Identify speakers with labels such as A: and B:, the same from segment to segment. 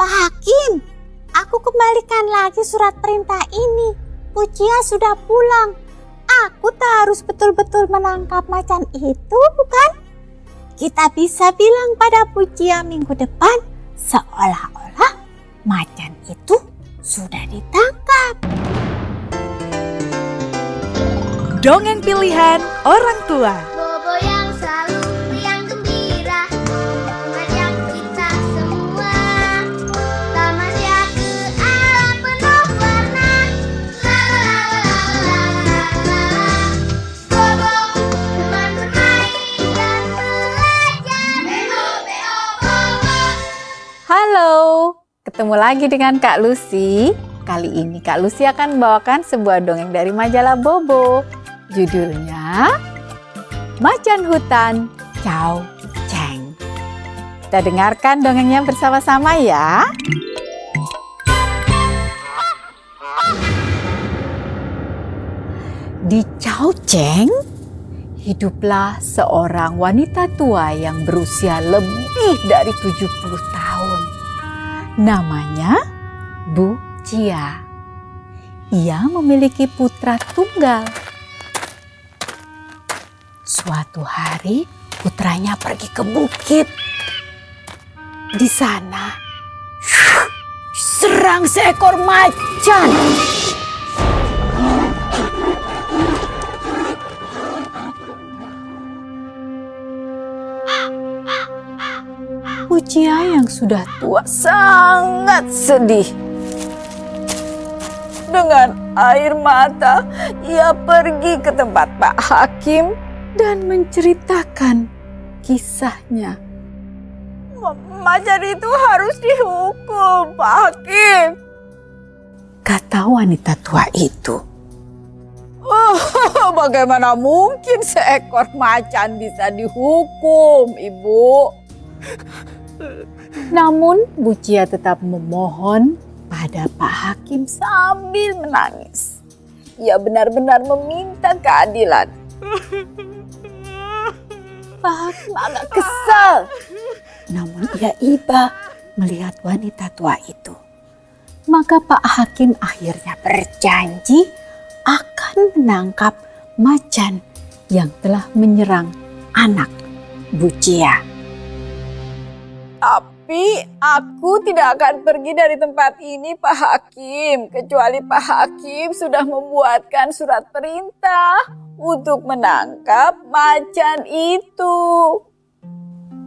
A: Pak Hakim, aku kembalikan lagi surat perintah ini. Pucia sudah pulang. Aku tak harus betul-betul menangkap macan itu, bukan? Kita bisa bilang pada Pucia minggu depan seolah-olah macan itu sudah ditangkap.
B: Dongeng pilihan orang tua.
C: Halo, ketemu lagi dengan Kak Lucy. Kali ini Kak Lucy akan membawakan sebuah dongeng dari majalah Bobo. Judulnya Macan Hutan Chow Cheng. Kita dengarkan dongengnya bersama-sama ya. Di Chow Cheng, hiduplah seorang wanita tua yang berusia lebih dari 70 tahun. Namanya Bu Cia. Ia memiliki putra tunggal. Suatu hari putranya pergi ke bukit. Di sana serang seekor macan. Pucia yang sudah tua sangat sedih. Dengan air mata, ia pergi ke tempat Pak Hakim dan menceritakan kisahnya. Macan itu harus dihukum, Pak Hakim. Kata wanita tua itu. Oh, bagaimana mungkin seekor macan bisa dihukum, Ibu? Namun Bucia tetap memohon pada Pak Hakim sambil menangis. Ia benar-benar meminta keadilan. Pak Hakim agak kesal. Namun ia iba melihat wanita tua itu. Maka Pak Hakim akhirnya berjanji akan menangkap macan yang telah menyerang anak Bucia. Tapi aku tidak akan pergi dari tempat ini Pak Hakim. Kecuali Pak Hakim sudah membuatkan surat perintah untuk menangkap macan itu.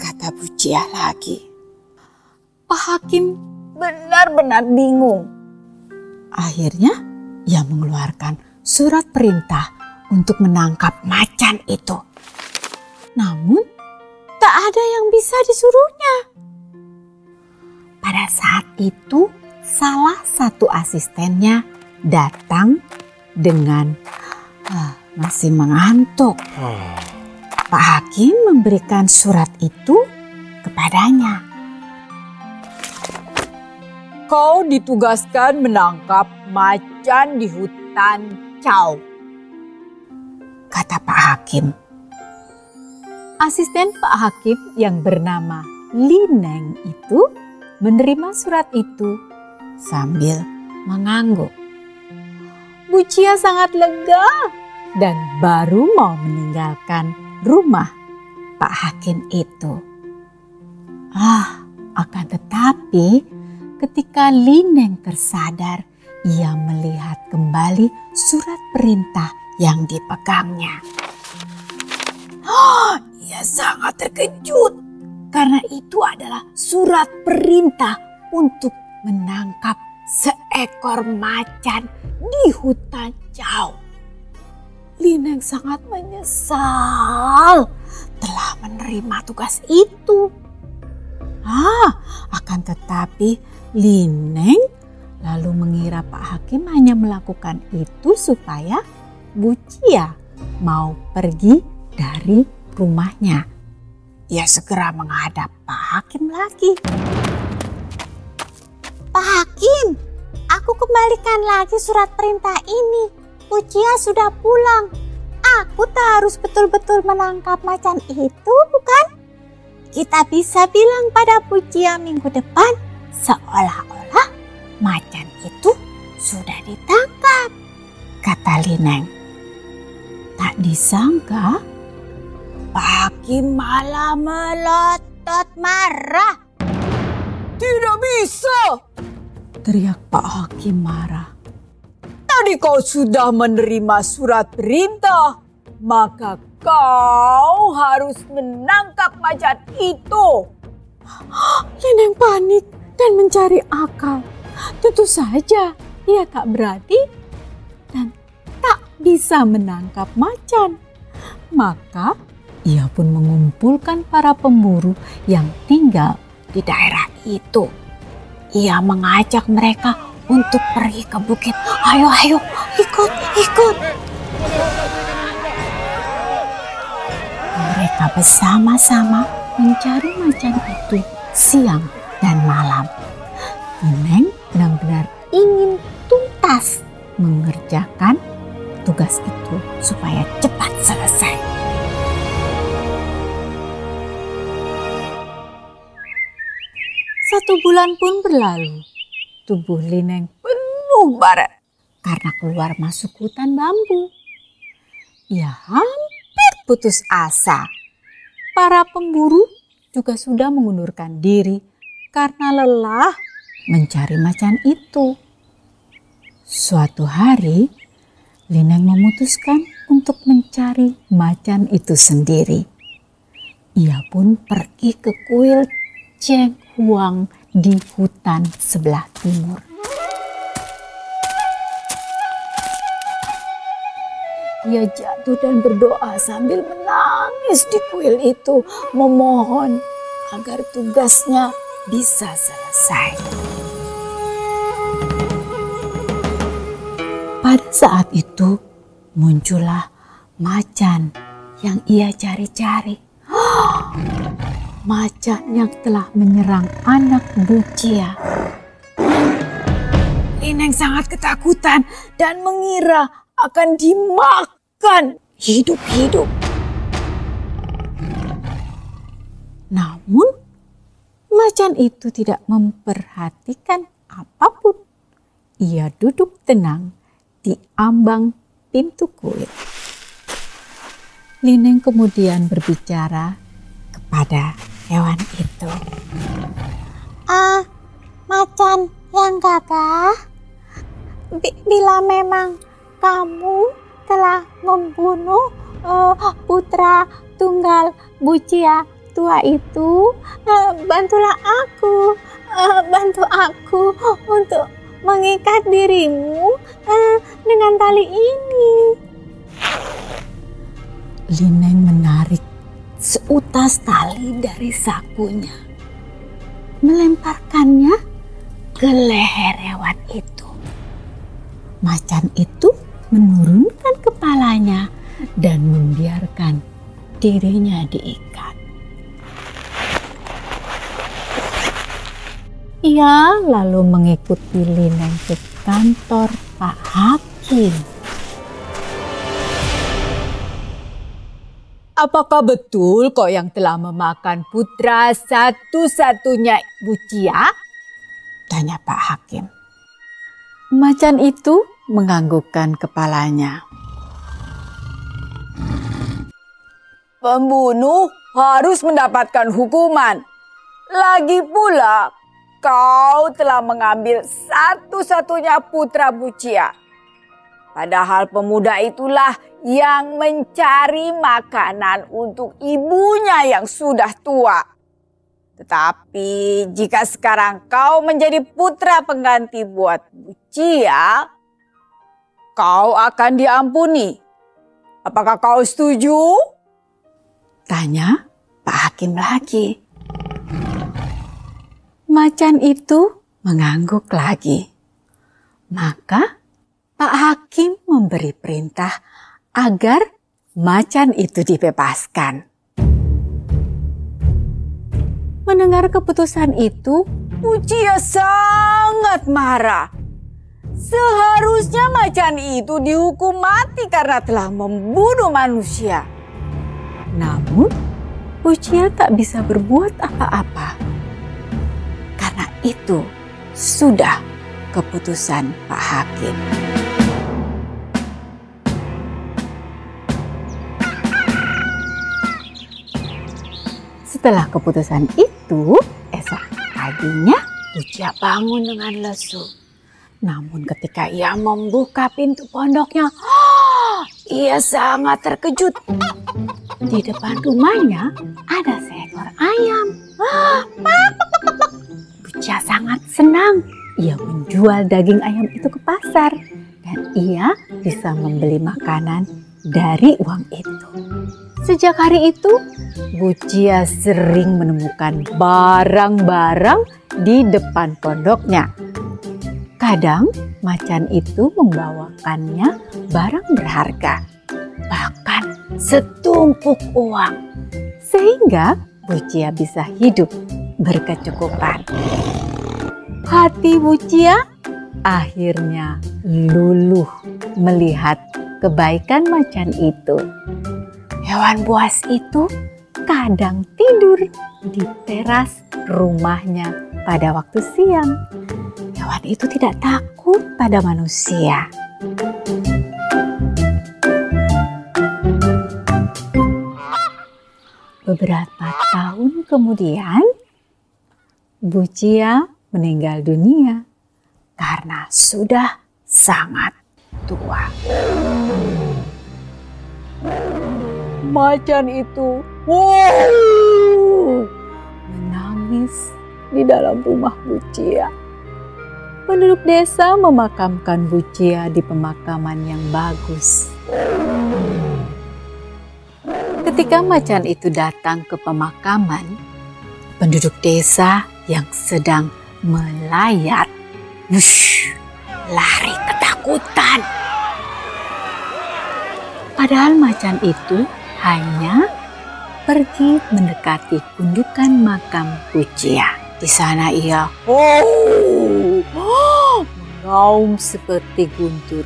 C: Kata Bucia lagi. Pak Hakim benar-benar bingung. Akhirnya ia mengeluarkan surat perintah untuk menangkap macan itu. Namun tak ada yang bisa disuruhnya. Pada saat itu, salah satu asistennya datang dengan ah, masih mengantuk. Pak Hakim memberikan surat itu kepadanya. Kau ditugaskan menangkap macan di hutan Chow. Kata Pak Hakim. Asisten Pak Hakim yang bernama Lineng itu menerima surat itu sambil mengangguk. Bucia sangat lega dan baru mau meninggalkan rumah Pak Hakim itu. Ah, akan tetapi ketika Lineng tersadar, ia melihat kembali surat perintah yang dipegangnya. Oh, ia sangat terkejut karena itu adalah surat perintah untuk menangkap seekor macan di hutan jauh. Lineng sangat menyesal telah menerima tugas itu. Ah, akan tetapi Lineng lalu mengira Pak Hakim hanya melakukan itu supaya Bucia mau pergi dari rumahnya. Ia segera menghadap Pak Hakim lagi.
A: Pak Hakim, aku kembalikan lagi surat perintah ini. Pucia sudah pulang. Aku tak harus betul-betul menangkap macan itu, bukan? Kita bisa bilang pada Pucia minggu depan Seolah-olah macan itu sudah ditangkap, kata Lineng. Tak disangka, Hakim malah melotot marah.
D: Tidak bisa,
A: Teriak Pak Hakim marah.
D: tadi kau sudah menerima surat perintah, maka kau harus menangkap macan itu.
C: Lineng panik dan mencari akal. Tentu saja ia tak berani dan tak bisa menangkap macan. Maka ia pun mengumpulkan para pemburu yang tinggal
A: Di daerah itu, ia mengajak mereka untuk pergi ke bukit. Ayo, ayo, ikut, ikut. Mereka bersama-sama mencari macan itu siang dan malam. Neng benar-benar ingin tuntas mengerjakan tugas itu supaya cepat selesai.
C: Satu bulan pun berlalu. Tubuh Lineng penuh baret karena keluar masuk hutan bambu. Ia hampir putus asa. Para pemburu juga sudah mengundurkan diri karena lelah mencari macan itu. Suatu hari, Lineng memutuskan untuk mencari macan itu sendiri. Ia pun pergi ke kuil Cheng Huang di hutan sebelah timur. Ia jatuh dan berdoa sambil menangis di kuil itu, memohon agar tugasnya bisa selesai. Pada saat itu muncullah macan yang ia cari-cari. Macan yang telah menyerang anak Bucia.
D: Lineng sangat ketakutan dan mengira akan dimakan hidup-hidup.
C: Namun, macan itu tidak memperhatikan apa pun. Ia duduk tenang di ambang pintu kuil. Lineng kemudian berbicara kepada hewan itu.
A: Ah, macan yang gagah. Bi- bila memang kamu telah membunuh eh, putra tunggal Bucia tua itu, eh, bantulah aku, eh, bantu aku untuk mengikat dirimu eh, dengan tali ini.
C: Lineng menarik seutas tali dari sakunya. Melemparkannya ke leher hewan itu. Macan itu menurunkan kepalanya dan membiarkan dirinya diikat. Ia lalu mengikuti Lineng ke kantor Pak Hakim.
D: Apakah betul kau yang telah memakan putra satu-satunya Bucia?
C: Tanya Pak Hakim. Macan itu menganggukkan kepalanya.
D: Pembunuh harus mendapatkan hukuman. Lagi pula, kau telah mengambil satu-satunya putra Bucia. Padahal pemuda itulah yang mencari makanan untuk ibunya yang sudah tua. Tetapi jika sekarang kau menjadi putra pengganti buat Bucia, kau akan diampuni. Apakah kau setuju?
C: Tanya Pak Hakim lagi. Macan itu mengangguk lagi. Maka Pak Hakim memberi perintah agar macan itu dibebaskan. Mendengar keputusan itu,
D: Bucia sangat marah. Seharusnya macan itu dihukum mati karena telah membunuh manusia.
C: namun Ucia tak bisa berbuat apa-apa. Karena itu sudah keputusan Pak Hakim. Setelah keputusan itu, esok paginya Bucia bangun dengan lesu. Namun ketika ia membuka pintu pondoknya, ia sangat terkejut. Di depan rumahnya ada seekor ayam. Bucia sangat senang. Ia menjual daging ayam itu ke pasar dan ia bisa membeli makanan dari uang itu. Sejak hari itu, Bucia sering menemukan barang-barang di depan pondoknya. Kadang macan itu membawakannya barang berharga, bahkan setumpuk uang. Sehingga Bucia bisa hidup berkecukupan. Hati Bucia akhirnya luluh melihat kebaikan macan itu. Hewan buas itu kadang tidur di teras rumahnya pada waktu siang. Hewan itu tidak takut pada manusia. Beberapa tahun kemudian, Bucia meninggal dunia karena sudah sangat tua. Macan itu wow, menangis di dalam rumah Bucia. Penduduk desa memakamkan Bucia di pemakaman yang bagus. Ketika macan itu datang ke pemakaman, penduduk desa yang sedang melayat, wush, lari ketakutan. Padahal macan itu hanya pergi mendekati gundukan makam Bucia. Di sana ia oh, oh, mengaum seperti guntur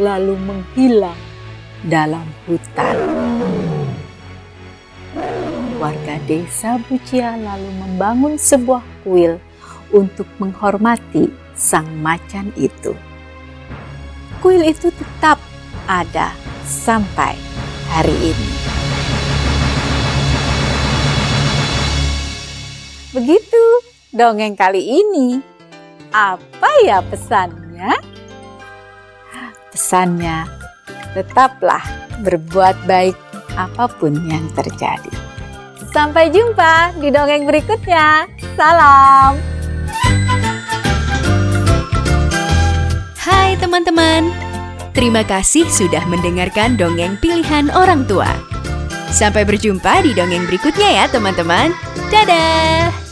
C: lalu menghilang dalam hutan. Warga desa Bucia lalu membangun sebuah kuil untuk menghormati sang macan itu. Kuil itu tetap ada sampai hari ini. Begitu dongeng kali ini. Apa ya pesannya? Pesannya, tetaplah berbuat baik apa pun yang terjadi. Sampai jumpa di dongeng berikutnya. Salam.
B: Hai teman-teman, terima kasih sudah mendengarkan dongeng pilihan orang tua. Sampai berjumpa di dongeng berikutnya ya teman-teman. Dadah!